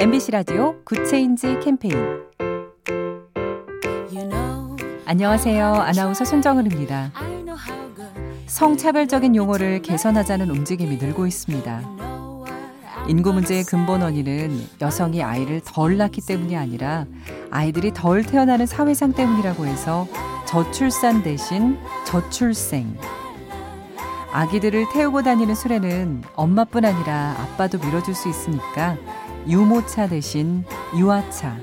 MBC 라디오 Good Change 캠페인 안녕하세요. 아나운서 손정은입니다. 성차별적인 용어를 개선하자는 움직임이 늘고 있습니다. 인구 문제의 근본 원인은 여성이 아이를 덜 낳기 때문이 아니라 아이들이 덜 태어나는 사회상 때문이라고 해서 저출산 대신 저출생. 아기들을 태우고 다니는 수레는 엄마뿐 아니라 아빠도 밀어줄 수 있으니까 유모차 대신 유아차.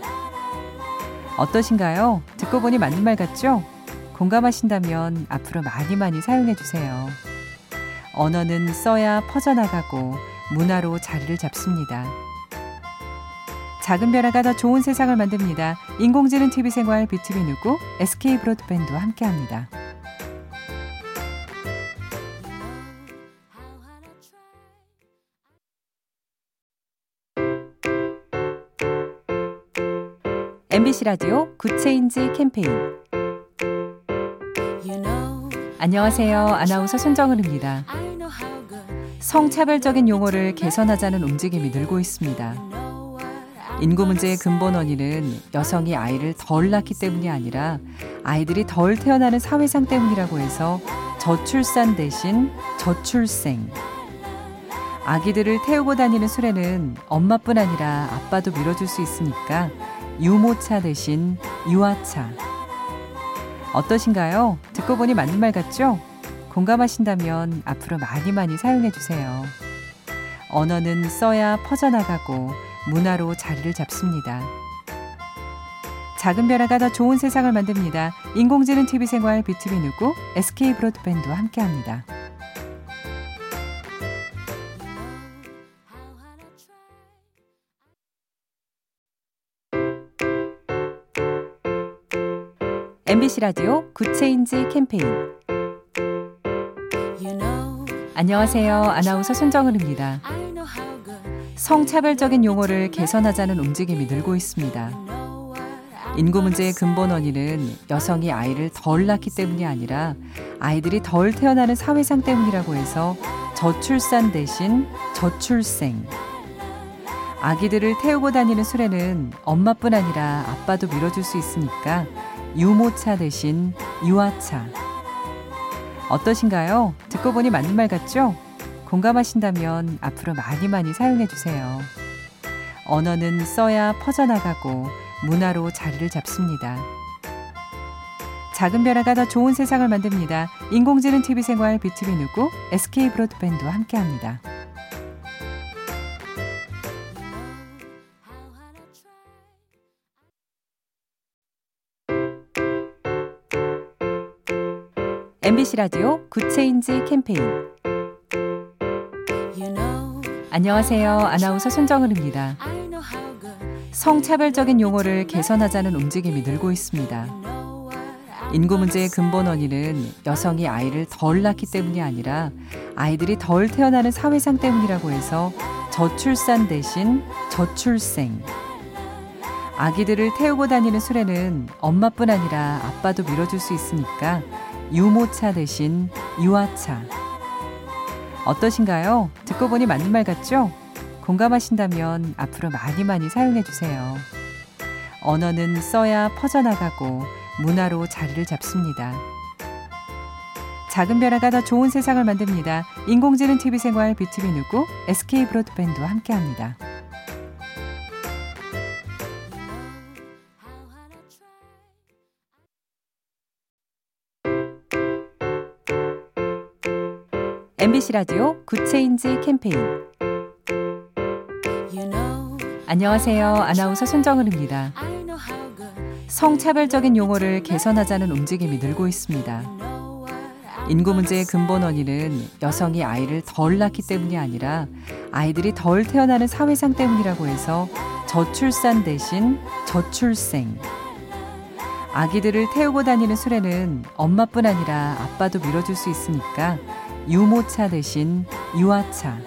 어떠신가요? 듣고 보니 맞는 말 같죠? 공감하신다면 앞으로 많이 많이 사용해 주세요. 언어는 써야 퍼져나가고 문화로 자리를 잡습니다. 작은 변화가 더 좋은 세상을 만듭니다. 인공지능 TV 생활 BTV 누구 SK 브로드밴드와 함께합니다. MBC 라디오 Good Change 캠페인 안녕하세요. 아나운서 손정은입니다. 성차별적인 용어를 개선하자는 움직임이 늘고 있습니다. 인구 문제의 근본 원인은 여성이 아이를 덜 낳기 때문이 아니라 아이들이 덜 태어나는 사회상 때문이라고 해서 저출산 대신 저출생. 아기들을 태우고 다니는 수레는 엄마뿐 아니라 아빠도 밀어줄 수 있으니까 유모차 대신 유아차. 어떠신가요? 듣고 보니 맞는 말 같죠? 공감하신다면 앞으로 많이 많이 사용해 주세요. 언어는 써야 퍼져나가고 문화로 자리를 잡습니다. 작은 변화가 더 좋은 세상을 만듭니다. 인공지능 TV 생활 BTV 누구 SK 브로드밴드와 함께합니다. MBC 라디오 Good Change 캠페인 안녕하세요. 아나운서 손정은입니다. 성차별적인 용어를 개선하자는 움직임이 늘고 있습니다. 인구 문제의 근본 원인은 여성이 아이를 덜 낳기 때문이 아니라 아이들이 덜 태어나는 사회상 때문이라고 해서 저출산 대신 저출생. 아기들을 태우고 다니는 수레는 엄마뿐 아니라 아빠도 밀어줄 수 있으니까 유모차 대신 유아차. 어떠신가요? 듣고 보니 맞는 말 같죠? 공감하신다면 앞으로 많이 많이 사용해 주세요. 언어는 써야 퍼져나가고 문화로 자리를 잡습니다. 작은 변화가 더 좋은 세상을 만듭니다. 인공지능 TV 생활 BTV 누구 SK 브로드밴드와 함께합니다. MBC 라디오 Good Change 캠페인 안녕하세요. 아나운서 손정은입니다. 성차별적인 용어를 개선하자는 움직임이 늘고 있습니다. 인구 문제의 근본 원인은 여성이 아이를 덜 낳기 때문이 아니라 아이들이 덜 태어나는 사회상 때문이라고 해서 저출산 대신 저출생. 아기들을 태우고 다니는 수레는 엄마뿐 아니라 아빠도 밀어줄 수 있으니까 유모차 대신 유아차. 어떠신가요? 듣고 보니 맞는 말 같죠? 공감하신다면 앞으로 많이 많이 사용해 주세요. 언어는 써야 퍼져나가고 문화로 자리를 잡습니다. 작은 변화가 더 좋은 세상을 만듭니다. 인공지능 TV 생활 BTV 누구 SK 브로드밴드와 함께합니다. MBC 라디오 Good Change 캠페인 안녕하세요. 아나운서 손정은입니다. 성차별적인 용어를 개선하자는 움직임이 늘고 있습니다. 인구 문제의 근본 원인은 여성이 아이를 덜 낳기 때문이 아니라 아이들이 덜 태어나는 사회상 때문이라고 해서 저출산 대신 저출생. 아기들을 태우고 다니는 수레는 엄마뿐 아니라 아빠도 밀어줄 수 있으니까 유모차 대신 유아차.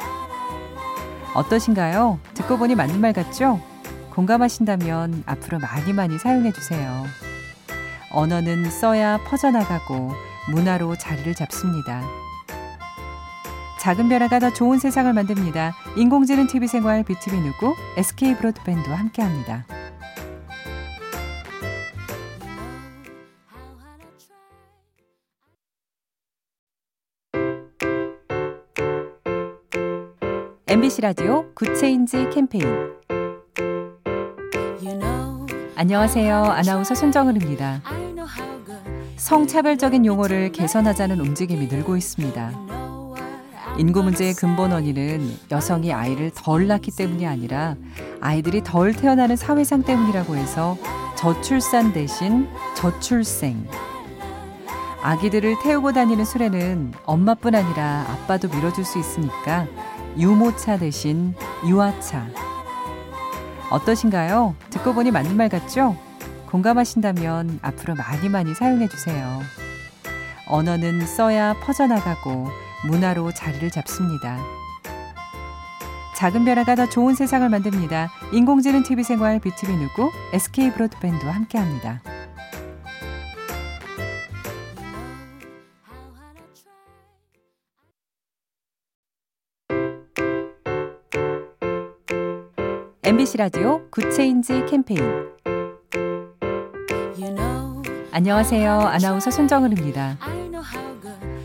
어떠신가요? 듣고 보니 맞는 말 같죠? 공감하신다면 앞으로 많이 많이 사용해 주세요. 언어는 써야 퍼져나가고 문화로 자리를 잡습니다. 작은 변화가 더 좋은 세상을 만듭니다. 인공지능 TV 생활 BTV 누구 SK 브로드밴드와 함께합니다. MBC 라디오 Good Change 캠페인 안녕하세요. 아나운서 손정은입니다. 성차별적인 용어를 개선하자는 움직임이 늘고 있습니다. 인구 문제의 근본 원인은 여성이 아이를 덜 낳기 때문이 아니라 아이들이 덜 태어나는 사회상 때문이라고 해서 저출산 대신 저출생. 아기들을 태우고 다니는 수레는 엄마뿐 아니라 아빠도 밀어줄 수 있으니까 유모차 대신 유아차. 어떠신가요? 듣고 보니 맞는 말 같죠? 공감하신다면 앞으로 많이 많이 사용해 주세요. 언어는 써야 퍼져나가고 문화로 자리를 잡습니다. 작은 변화가 더 좋은 세상을 만듭니다. 인공지능 TV 생활 BTV 누구 SK 브로드밴드와 함께합니다. MBC 라디오 Good Change 캠페인 안녕하세요. 아나운서 손정은입니다.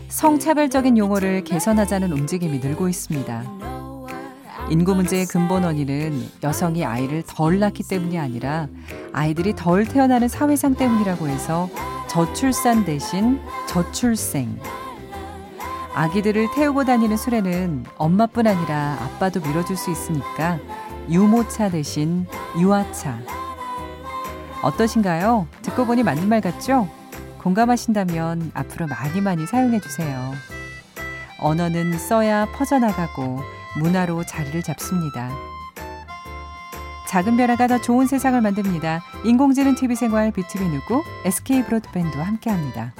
성차별적인 용어를 개선하자는 움직임이 늘고 있습니다. 인구 문제의 근본 원인은 여성이 아이를 덜 낳기 때문이 아니라 아이들이 덜 태어나는 사회상 때문이라고 해서 저출산 대신 저출생. 아기들을 태우고 다니는 수레는 엄마뿐 아니라 아빠도 밀어줄 수 있으니까 유모차 대신 유아차. 어떠신가요? 듣고 보니 맞는 말 같죠? 공감하신다면 앞으로 많이 많이 사용해 주세요. 언어는 써야 퍼져나가고 문화로 자리를 잡습니다. 작은 변화가 더 좋은 세상을 만듭니다. 인공지능 TV 생활 BTV 누구 SK 브로드밴드와 함께합니다.